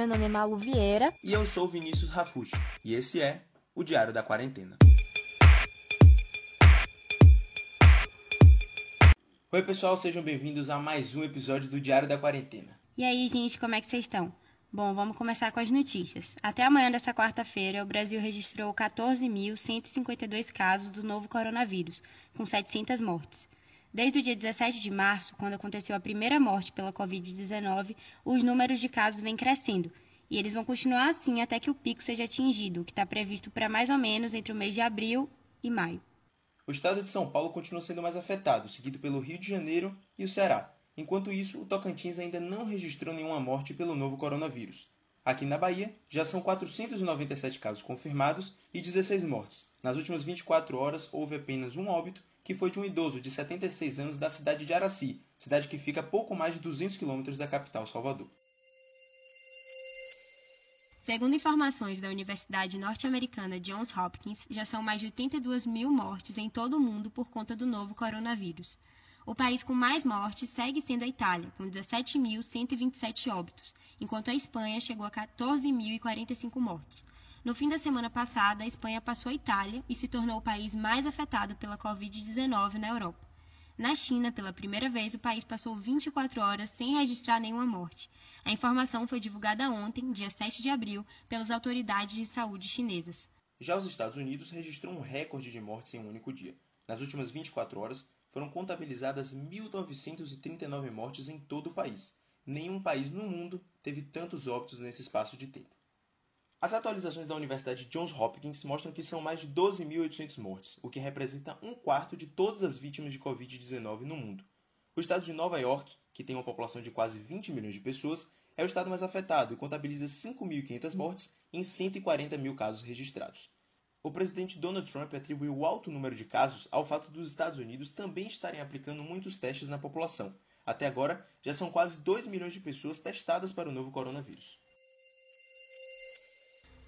Meu nome é Malu Vieira. E eu sou Vinícius Rafucci. E esse é o Diário da Quarentena. Oi, pessoal, sejam bem-vindos a mais um episódio do Diário da Quarentena. E aí, gente, como é que vocês estão? Bom, vamos começar com as notícias. Até amanhã dessa quarta-feira, o Brasil registrou 14.152 casos do novo coronavírus, com 700 mortes. Desde o dia 17 de março, quando aconteceu a primeira morte pela Covid-19, os números de casos vêm crescendo. E eles vão continuar assim até que o pico seja atingido, que está previsto para mais ou menos entre o mês de abril e maio. O estado de São Paulo continua sendo mais afetado, seguido pelo Rio de Janeiro e o Ceará. Enquanto isso, o Tocantins ainda não registrou nenhuma morte pelo novo coronavírus. Aqui na Bahia, já são 497 casos confirmados e 16 mortes. Nas últimas 24 horas, houve apenas um óbito, que foi de um idoso de 76 anos da cidade de Araci, cidade que fica a pouco mais de 200 quilômetros da capital Salvador. Segundo informações da Universidade Norte-Americana Johns Hopkins, já são mais de 82 mil mortes em todo o mundo por conta do novo coronavírus. O país com mais mortes segue sendo a Itália, com 17.127 óbitos, enquanto a Espanha chegou a 14.045 mortos. No fim da semana passada, a Espanha passou a Itália e se tornou o país mais afetado pela Covid-19 na Europa. Na China, pela primeira vez, o país passou 24 horas sem registrar nenhuma morte. A informação foi divulgada ontem, dia 7 de abril, pelas autoridades de saúde chinesas. Já os Estados Unidos registrou um recorde de mortes em um único dia. Nas últimas 24 horas, foram contabilizadas 1.939 mortes em todo o país. Nenhum país no mundo teve tantos óbitos nesse espaço de tempo. As atualizações da Universidade Johns Hopkins mostram que são mais de 12.800 mortes, o que representa um quarto de todas as vítimas de Covid-19 no mundo. O estado de Nova York, que tem uma população de quase 20 milhões de pessoas, é o estado mais afetado e contabiliza 5.500 mortes em 140 mil casos registrados. O presidente Donald Trump atribuiu o alto número de casos ao fato dos Estados Unidos também estarem aplicando muitos testes na população. Até agora, já são quase 2 milhões de pessoas testadas para o novo coronavírus.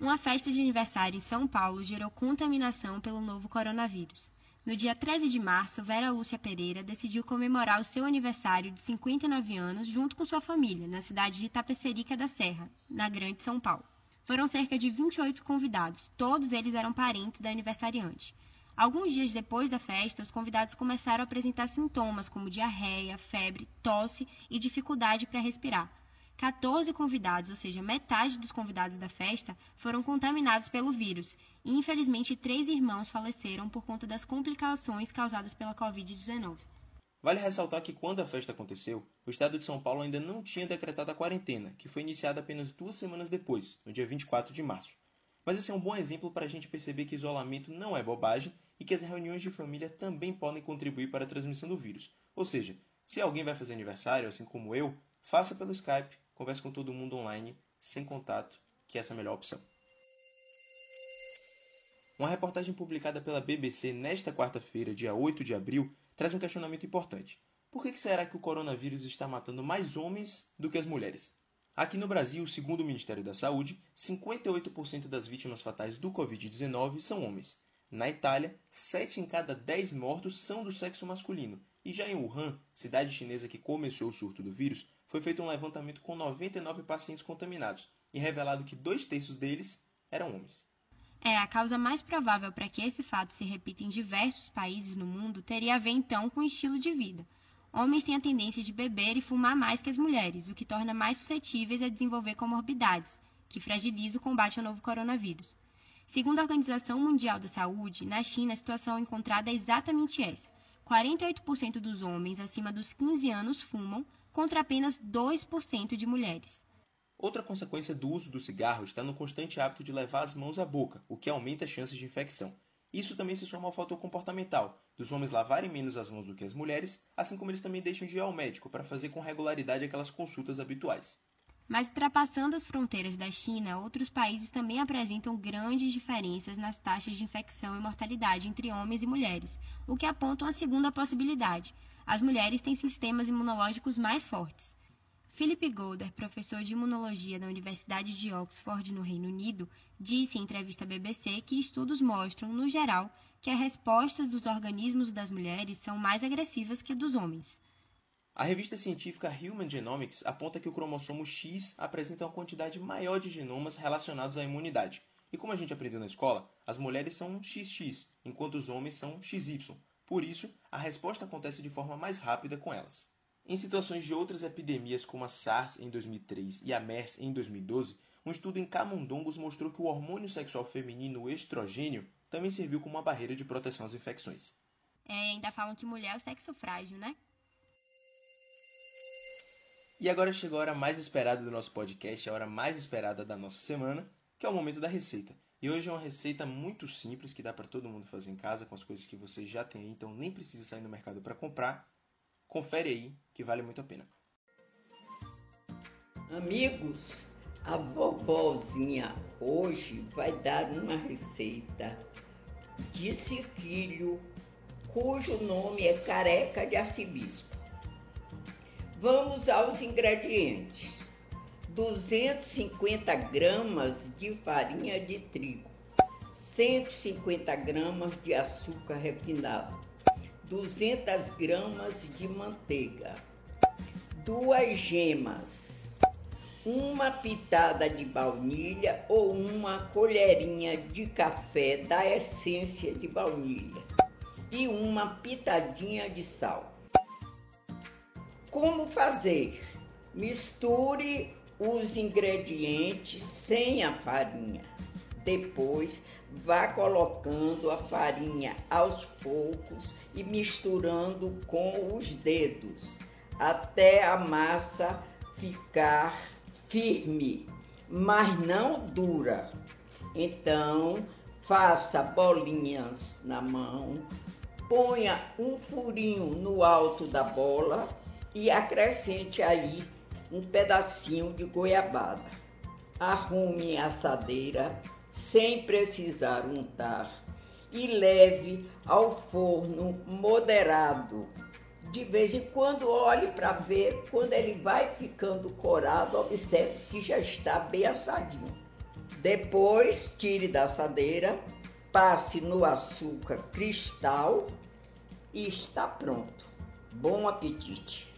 Uma festa de aniversário em São Paulo gerou contaminação pelo novo coronavírus. No dia 13 de março, Vera Lúcia Pereira decidiu comemorar o seu aniversário de 59 anos junto com sua família, na cidade de Itapecerica da Serra, na Grande São Paulo. Foram cerca de 28 convidados, todos eles eram parentes da aniversariante. Alguns dias depois da festa, os convidados começaram a apresentar sintomas como diarreia, febre, tosse e dificuldade para respirar. 14 convidados, ou seja, metade dos convidados da festa, foram contaminados pelo vírus e, infelizmente, três irmãos faleceram por conta das complicações causadas pela Covid-19. Vale ressaltar que quando a festa aconteceu, o estado de São Paulo ainda não tinha decretado a quarentena, que foi iniciada apenas duas semanas depois, no dia 24 de março. Mas esse é um bom exemplo para a gente perceber que isolamento não é bobagem e que as reuniões de família também podem contribuir para a transmissão do vírus. Ou seja, se alguém vai fazer aniversário, assim como eu, faça pelo Skype converse com todo mundo online, sem contato, que essa é a melhor opção. Uma reportagem publicada pela BBC nesta quarta-feira, dia 8 de abril, traz um questionamento importante. Por que será que o coronavírus está matando mais homens do que as mulheres? Aqui no Brasil, segundo o Ministério da Saúde, 58% das vítimas fatais do Covid-19 são homens. Na Itália, 7 em cada 10 mortos são do sexo masculino. E já em Wuhan, cidade chinesa que começou o surto do vírus, foi feito um levantamento com 99 pacientes contaminados e revelado que dois terços deles eram homens. É, a causa mais provável para que esse fato se repita em diversos países no mundo teria a ver então com o estilo de vida. Homens têm a tendência de beber e fumar mais que as mulheres, o que torna mais suscetíveis a desenvolver comorbidades, que fragiliza o combate ao novo coronavírus. Segundo a Organização Mundial da Saúde, na China a situação encontrada é exatamente essa. 48% dos homens acima dos 15 anos fumam, contra apenas 2% de mulheres. Outra consequência do uso do cigarro está no constante hábito de levar as mãos à boca, o que aumenta as chances de infecção. Isso também se soma ao fator comportamental, dos homens lavarem menos as mãos do que as mulheres, assim como eles também deixam de ir ao médico para fazer com regularidade aquelas consultas habituais. Mas ultrapassando as fronteiras da China, outros países também apresentam grandes diferenças nas taxas de infecção e mortalidade entre homens e mulheres, o que aponta uma segunda possibilidade, as mulheres têm sistemas imunológicos mais fortes. Philip Golder, professor de imunologia da Universidade de Oxford, no Reino Unido, disse em entrevista à BBC que estudos mostram, no geral, que as respostas dos organismos das mulheres são mais agressivas que dos homens. A revista científica Human Genomics aponta que o cromossomo X apresenta uma quantidade maior de genomas relacionados à imunidade. E como a gente aprendeu na escola, as mulheres são XX, enquanto os homens são XY. Por isso, a resposta acontece de forma mais rápida com elas. Em situações de outras epidemias como a SARS em 2003 e a MERS em 2012, um estudo em camundongos mostrou que o hormônio sexual feminino o estrogênio também serviu como uma barreira de proteção às infecções. É, ainda falam que mulher é o sexo frágil, né? E agora chegou a hora mais esperada do nosso podcast, a hora mais esperada da nossa semana, que é o momento da receita. E hoje é uma receita muito simples que dá para todo mundo fazer em casa com as coisas que você já tem, então nem precisa sair no mercado para comprar. Confere aí que vale muito a pena. Amigos, a vovozinha hoje vai dar uma receita de cirquilho cujo nome é careca de arcebispo. Vamos aos ingredientes: 250 gramas de farinha de trigo, 150 gramas de açúcar refinado, 200 gramas de manteiga, duas gemas, uma pitada de baunilha ou uma colherinha de café da essência de baunilha e uma pitadinha de sal. Como fazer? Misture os ingredientes sem a farinha. Depois, vá colocando a farinha aos poucos e misturando com os dedos até a massa ficar firme, mas não dura. Então, faça bolinhas na mão, ponha um furinho no alto da bola e acrescente aí um pedacinho de goiabada. Arrume a assadeira sem precisar untar e leve ao forno moderado. De vez em quando olhe para ver quando ele vai ficando corado, observe se já está bem assadinho. Depois tire da assadeira, passe no açúcar cristal e está pronto. Bom apetite!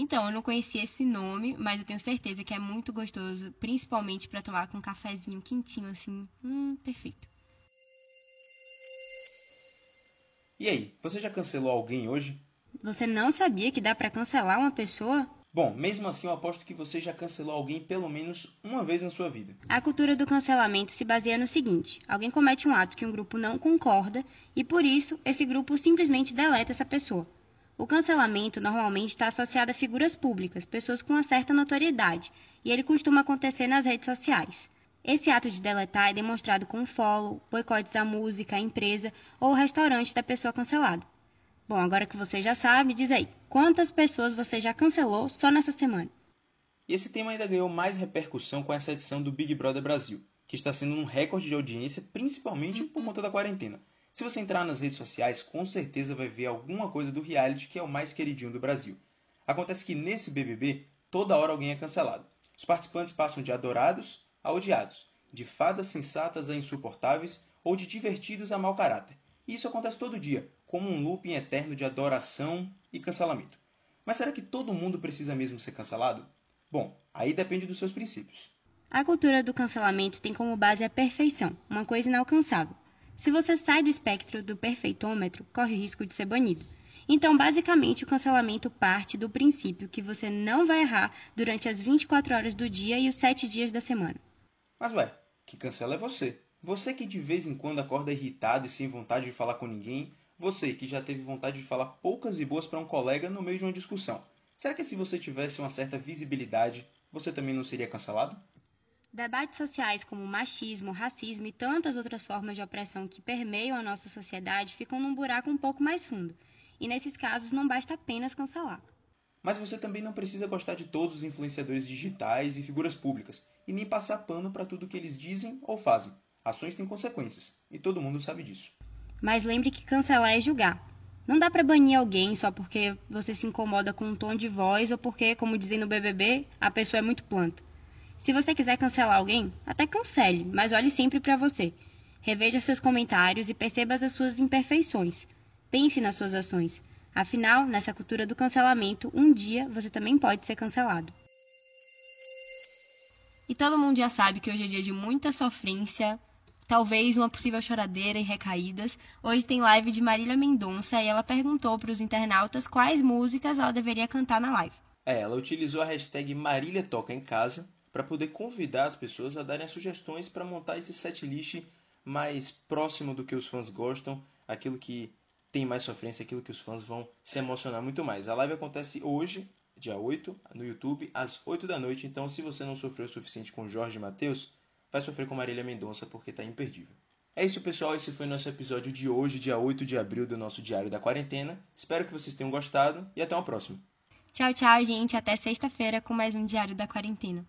Então, eu não conhecia esse nome, mas eu tenho certeza que é muito gostoso, principalmente para tomar com um cafezinho quentinho assim. Hum, perfeito. E aí, você já cancelou alguém hoje? Você não sabia que dá para cancelar uma pessoa? Bom, mesmo assim, eu aposto que você já cancelou alguém pelo menos uma vez na sua vida. A cultura do cancelamento se baseia no seguinte: alguém comete um ato que um grupo não concorda e por isso esse grupo simplesmente deleta essa pessoa. O cancelamento normalmente está associado a figuras públicas, pessoas com uma certa notoriedade, e ele costuma acontecer nas redes sociais. Esse ato de deletar é demonstrado com follow, boicotes à música, à empresa ou ao restaurante da pessoa cancelada. Bom, agora que você já sabe, diz aí, quantas pessoas você já cancelou só nessa semana? E esse tema ainda ganhou mais repercussão com essa edição do Big Brother Brasil, que está sendo um recorde de audiência, principalmente por conta da quarentena. Se você entrar nas redes sociais, com certeza vai ver alguma coisa do reality que é o mais queridinho do Brasil. Acontece que nesse BBB, toda hora alguém é cancelado. Os participantes passam de adorados a odiados, de fadas sensatas a insuportáveis ou de divertidos a mau caráter. E isso acontece todo dia, como um looping eterno de adoração e cancelamento. Mas será que todo mundo precisa mesmo ser cancelado? Bom, aí depende dos seus princípios. A cultura do cancelamento tem como base a perfeição, uma coisa inalcançável. Se você sai do espectro do perfeitômetro, corre o risco de ser banido. Então, basicamente, o cancelamento parte do princípio que você não vai errar durante as 24 horas do dia e os 7 dias da semana. Mas ué, que cancela é você. Você que de vez em quando acorda irritado e sem vontade de falar com ninguém, você que já teve vontade de falar poucas e boas para um colega no meio de uma discussão. Será que se você tivesse uma certa visibilidade, você também não seria cancelado? Debates sociais como machismo, racismo e tantas outras formas de opressão que permeiam a nossa sociedade ficam num buraco um pouco mais fundo. E nesses casos não basta apenas cancelar. Mas você também não precisa gostar de todos os influenciadores digitais e figuras públicas, e nem passar pano para tudo que eles dizem ou fazem. Ações têm consequências, e todo mundo sabe disso. Mas lembre que cancelar é julgar. Não dá para banir alguém só porque você se incomoda com um tom de voz ou porque, como dizem no BBB, a pessoa é muito planta. Se você quiser cancelar alguém, até cancele, mas olhe sempre para você. Reveja seus comentários e perceba as suas imperfeições. Pense nas suas ações. Afinal, nessa cultura do cancelamento, um dia você também pode ser cancelado. E todo mundo já sabe que hoje é dia de muita sofrência, talvez uma possível choradeira e recaídas. Hoje tem live de Marília Mendonça e ela perguntou para os internautas quais músicas ela deveria cantar na live. É, ela utilizou a hashtag Marília Toca em Casa para poder convidar as pessoas a darem sugestões para montar esse setlist mais próximo do que os fãs gostam, aquilo que tem mais sofrência, aquilo que os fãs vão se emocionar muito mais. A live acontece hoje, dia 8, no YouTube, às 8 da noite. Então, se você não sofreu o suficiente com Jorge Matheus, vai sofrer com Marília Mendonça porque está imperdível. É isso, pessoal. Esse foi nosso episódio de hoje, dia 8 de abril, do nosso Diário da Quarentena. Espero que vocês tenham gostado e até uma próxima. Tchau, tchau, gente. Até sexta-feira com mais um Diário da Quarentena.